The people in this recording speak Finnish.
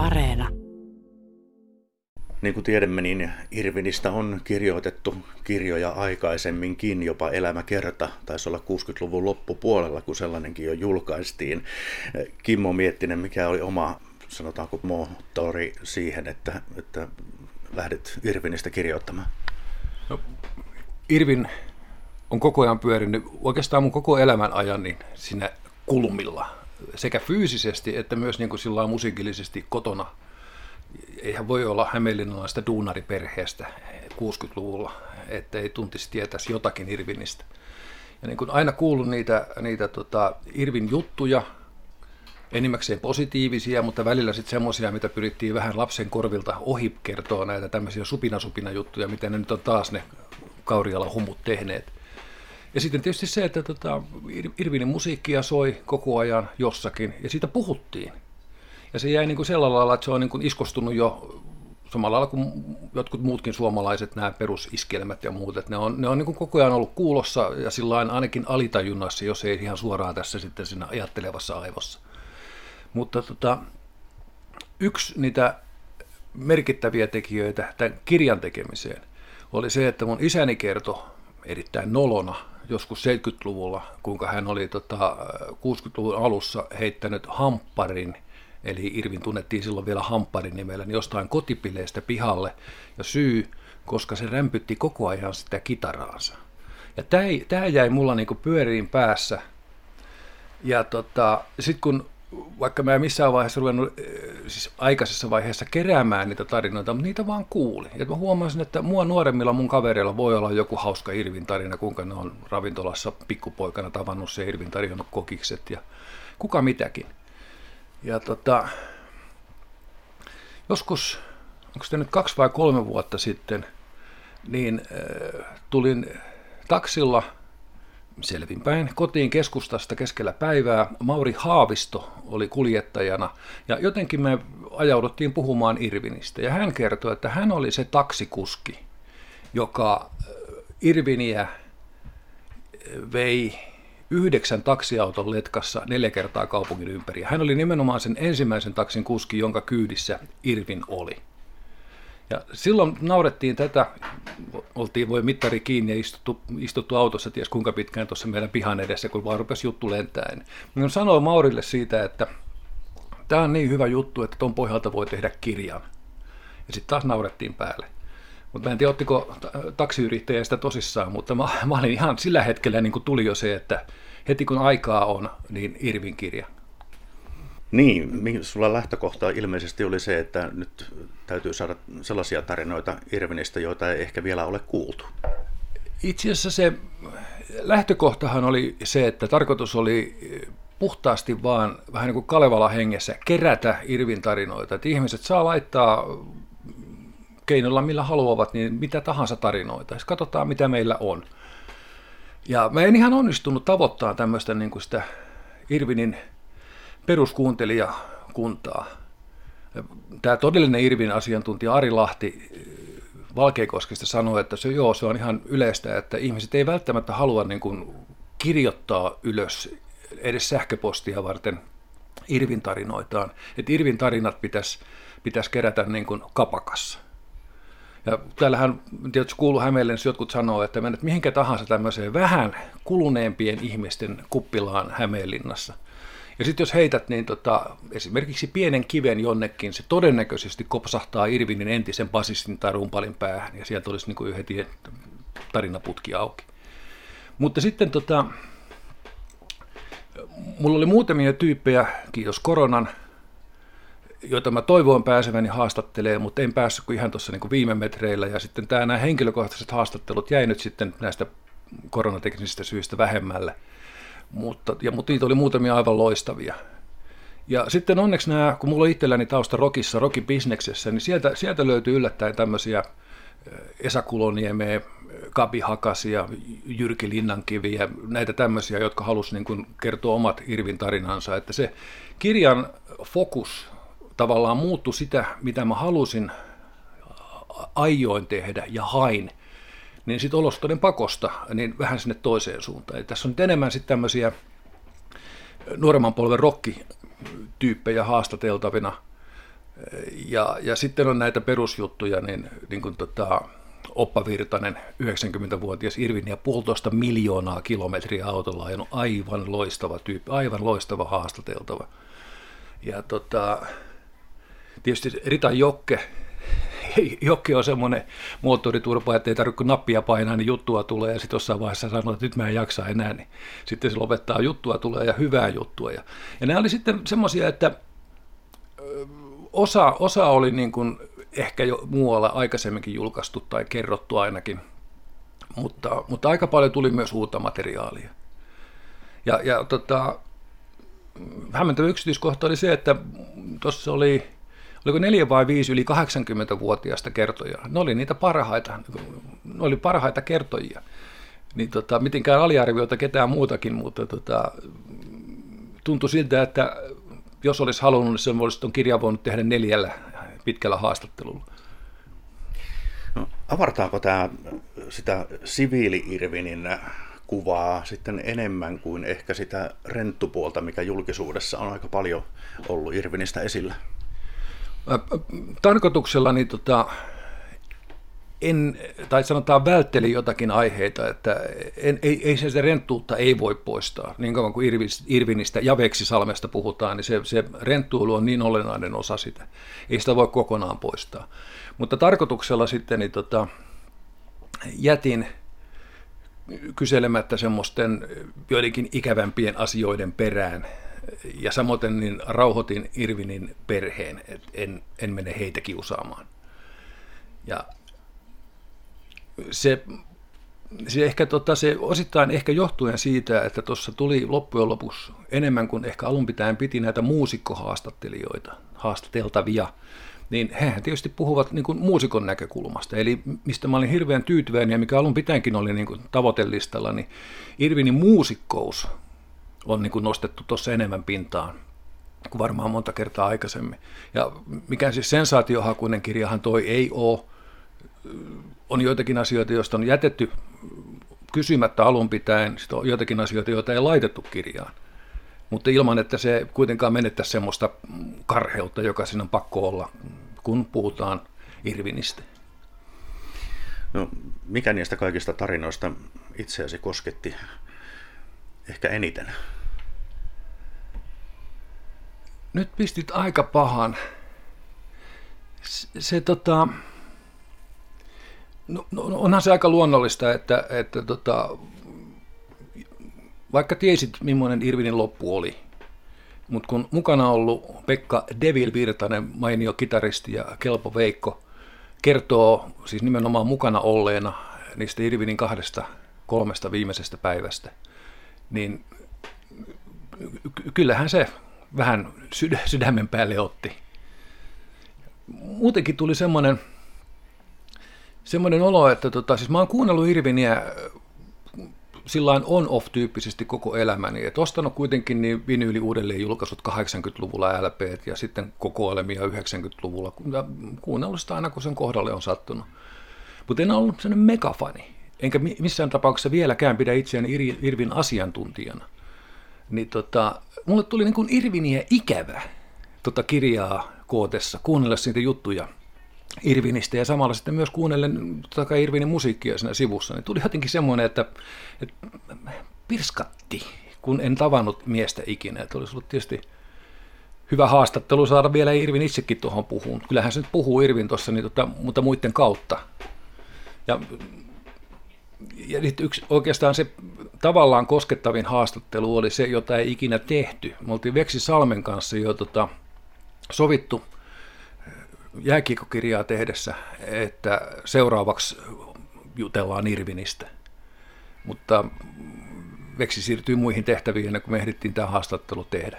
Areena. Niin kuin tiedämme, niin Irvinistä on kirjoitettu kirjoja aikaisemminkin, jopa Elämäkerta, taisi olla 60-luvun loppupuolella, kun sellainenkin jo julkaistiin. Kimmo Miettinen, mikä oli oma, sanotaanko, moottori siihen, että, että lähdet Irvinistä kirjoittamaan? No, Irvin on koko ajan pyörinyt oikeastaan mun koko elämän ajan niin siinä kulmilla, sekä fyysisesti että myös niin kuin sillä musiikillisesti kotona. Eihän voi olla hämeenlinnalaista duunariperheestä 60-luvulla, että ei tuntisi tietäisi jotakin Irvinistä. Ja niin kuin aina kuullut niitä, niitä tota, Irvin juttuja, enimmäkseen positiivisia, mutta välillä sitten semmoisia, mitä pyrittiin vähän lapsen korvilta ohi kertoa näitä tämmöisiä supina-supina juttuja, miten ne nyt on taas ne Kauriala humut tehneet. Ja sitten tietysti se, että tota, Irvinin musiikkia soi koko ajan jossakin, ja siitä puhuttiin. Ja se jäi niin kuin sellaisella lailla, että se on niin kuin iskostunut jo samalla lailla kuin jotkut muutkin suomalaiset, nämä perusiskelmät ja muut, että ne on, ne on niin kuin koko ajan ollut kuulossa ja sillä ainakin alitajunnassa, jos ei ihan suoraan tässä sitten siinä ajattelevassa aivossa. Mutta tota, yksi niitä merkittäviä tekijöitä tämän kirjan tekemiseen oli se, että mun isäni kertoi erittäin nolona joskus 70-luvulla, kuinka hän oli tota, 60-luvun alussa heittänyt hampparin, eli Irvin tunnettiin silloin vielä hampparin nimellä, niin jostain kotipileestä pihalle. Ja syy, koska se rämpytti koko ajan sitä kitaraansa. Ja tämä jäi mulla niinku pyöriin päässä. Ja tota, sitten kun vaikka mä en missään vaiheessa ruvennut, eh, siis aikaisessa vaiheessa keräämään niitä tarinoita, mutta niitä vaan kuulin. Ja mä huomasin, että mua nuoremmilla mun kavereilla voi olla joku hauska Irvin tarina, kuinka ne on ravintolassa pikkupoikana tavannut se Irvin tarjonnut kokikset ja kuka mitäkin. Ja tota, joskus, onko se nyt kaksi vai kolme vuotta sitten, niin äh, tulin taksilla – selvinpäin kotiin keskustasta keskellä päivää. Mauri Haavisto oli kuljettajana ja jotenkin me ajauduttiin puhumaan Irvinistä. Ja hän kertoi, että hän oli se taksikuski, joka Irviniä vei yhdeksän taksiauton letkassa neljä kertaa kaupungin ympäri. Hän oli nimenomaan sen ensimmäisen taksin kuski, jonka kyydissä Irvin oli. Ja silloin naurettiin tätä, oltiin voi mittari kiinni ja istuttu, istuttu autossa ties kuinka pitkään tuossa meidän pihan edessä, kun vaan rupesi juttu lentäen. Minun sanoi Maurille siitä, että tämä on niin hyvä juttu, että tuon pohjalta voi tehdä kirjan. Ja sitten taas naurettiin päälle. Mutta mä en tiedä, ottiko taksiyrittäjä sitä tosissaan, mutta mä, mä olin ihan sillä hetkellä niin kuin tuli jo se, että heti kun aikaa on, niin Irvin kirja. Niin, sulla lähtökohta ilmeisesti oli se, että nyt täytyy saada sellaisia tarinoita Irvinistä, joita ei ehkä vielä ole kuultu. Itse asiassa se lähtökohtahan oli se, että tarkoitus oli puhtaasti vaan vähän niin kuin Kalevala hengessä kerätä Irvin tarinoita. Että ihmiset saa laittaa keinolla millä haluavat, niin mitä tahansa tarinoita. Siis katsotaan, mitä meillä on. Ja mä en ihan onnistunut tavoittaa tämmöistä niin kuin sitä Irvinin peruskuuntelijakuntaa. Tämä todellinen Irvin asiantuntija Ari Lahti Valkeakoskesta sanoi, että se, joo, se on ihan yleistä, että ihmiset ei välttämättä halua niin kuin kirjoittaa ylös edes sähköpostia varten Irvin tarinoitaan. Että Irvin tarinat pitäisi, pitäisi kerätä niin kuin kapakassa. Ja täällähän, tietysti kuuluu Hämeenlinnassa, jotkut sanoo, että menet mihinkä tahansa tämmöiseen vähän kuluneempien ihmisten kuppilaan Hämeenlinnassa – ja sitten jos heität niin tota, esimerkiksi pienen kiven jonnekin, se todennäköisesti kopsahtaa Irvinin entisen basistin tai rumpalin päähän, ja sieltä olisi niin kuin heti tarinaputki auki. Mutta sitten tota, mulla oli muutamia tyyppejä, kiitos koronan, joita mä toivoin pääseväni haastattelee, mutta en päässyt kuin ihan tuossa niin viime metreillä. Ja sitten tämä, nämä henkilökohtaiset haastattelut jäi nyt sitten näistä koronateknisistä syistä vähemmälle – mutta, ja, mutta niitä oli muutamia aivan loistavia. Ja sitten onneksi nämä, kun mulla on itselläni tausta rockissa, rockin bisneksessä, niin sieltä, sieltä löytyy yllättäen tämmöisiä Esa Kuloniemeä, Kabi Hakasia, Jyrki Linnankivi ja näitä tämmöisiä, jotka halusivat niin kertoa omat Irvin tarinansa. Että se kirjan fokus tavallaan muuttui sitä, mitä mä halusin aioin tehdä ja hain niin sitten olosuhteiden pakosta niin vähän sinne toiseen suuntaan. Eli tässä on nyt enemmän sitten tämmöisiä nuoremman polven rokkityyppejä haastateltavina, Ja, ja sitten on näitä perusjuttuja, niin, niin kuin tota, Oppa Virtanen, 90-vuotias Irvin ja puolitoista miljoonaa kilometriä autolla ajanut, aivan loistava tyyppi, aivan loistava haastateltava. Ja tota, tietysti Rita Jokke, Jokke on semmoinen moottoriturpa, että ei tarvitse nappia painaa, niin juttua tulee, ja sitten jossain vaiheessa sanoo, että nyt mä en jaksa enää, niin sitten se lopettaa juttua tulee ja hyvää juttua. Ja, ja nämä oli sitten semmoisia, että osa, osa oli niin kuin ehkä jo muualla aikaisemminkin julkaistu tai kerrottu ainakin, mutta, mutta aika paljon tuli myös uutta materiaalia. Ja, ja tota, hämmentävä yksityiskohta oli se, että tuossa oli, oliko neljä vai viisi yli 80-vuotiaista kertoja. Ne oli niitä parhaita, ne oli parhaita kertojia. Niin tota, mitenkään aliarvioita ketään muutakin, mutta tota, tuntui siltä, että jos olisi halunnut, niin se olisi tuon kirjan voinut tehdä neljällä pitkällä haastattelulla. No, avartaako tämä sitä siviili-Irvinin kuvaa sitten enemmän kuin ehkä sitä renttupuolta, mikä julkisuudessa on aika paljon ollut Irvinistä esillä? Tarkoituksella niin tota, en, tai sanotaan vältteli jotakin aiheita, että en, ei, ei se, se renttuutta ei voi poistaa. Niin kauan kuin Irvinistä ja Veksisalmesta puhutaan, niin se, se renttuulu on niin olennainen osa sitä. Ei sitä voi kokonaan poistaa. Mutta tarkoituksella sitten niin tota, jätin kyselemättä semmoisten joidenkin ikävämpien asioiden perään. Ja samoin niin rauhoitin Irvinin perheen, että en, en mene heitä kiusaamaan. Ja se, se ehkä tota, se osittain ehkä johtuen siitä, että tuossa tuli loppujen lopuksi enemmän kuin ehkä alun pitäen piti näitä muusikkohaastattelijoita, haastateltavia, niin hehän tietysti puhuvat niin kuin muusikon näkökulmasta. Eli mistä mä olin hirveän tyytyväinen ja mikä alun pitäenkin oli niin kuin tavoitelistalla, niin Irvinin muusikkous on niin kuin nostettu tuossa enemmän pintaan kuin varmaan monta kertaa aikaisemmin. Ja mikä siis sensaatiohakuinen kirjahan toi ei ole on joitakin asioita, joista on jätetty kysymättä alun pitäen, sitten on joitakin asioita, joita ei laitettu kirjaan. Mutta ilman, että se kuitenkaan menettäisi semmoista karheutta, joka siinä on pakko olla, kun puhutaan Irvinistä. No, mikä niistä kaikista tarinoista itseäsi kosketti ehkä eniten? Nyt pistit aika pahan. Se, se tota, No, no, no, onhan se aika luonnollista, että, että tota, vaikka tiesit, millainen Irvinin loppu oli, mutta kun mukana ollut Pekka Devil Virtanen, mainio kitaristi ja kelpo Veikko, kertoo siis nimenomaan mukana olleena niistä Irvinin kahdesta kolmesta viimeisestä päivästä, niin kyllähän se vähän sydämen päälle otti. Muutenkin tuli semmoinen semmoinen olo, että tota, siis mä oon kuunnellut Irviniä sillain on-off-tyyppisesti koko elämäni. Et ostanut kuitenkin niin vinyyli uudelleen julkaisut 80-luvulla LP ja sitten kokoelmia 90-luvulla. Kuunnellut sitä aina, kun sen kohdalle on sattunut. Mutta en ollut sellainen megafani. Enkä missään tapauksessa vieläkään pidä itseäni Irvin asiantuntijana. Niin tota, mulle tuli niin kuin Irviniä ikävä tota kirjaa kootessa, kuunnella siitä juttuja – Irvinistä ja samalla sitten myös kuunnellen tota Irvinin musiikkia siinä sivussa, niin tuli jotenkin semmoinen, että, että pirskatti, kun en tavannut miestä ikinä. Että olisi ollut tietysti hyvä haastattelu saada vielä Irvin itsekin tuohon puhuun. Kyllähän se nyt puhuu Irvin tuossa, niin tota, mutta muiden kautta. Ja, ja nyt yksi, oikeastaan se tavallaan koskettavin haastattelu oli se, jota ei ikinä tehty. Me oltiin Veksi Salmen kanssa jo tota, sovittu – jääkiekokirjaa tehdessä, että seuraavaksi jutellaan Irvinistä. Mutta Veksi siirtyy muihin tehtäviin ennen kuin me ehdittiin tämä haastattelu tehdä.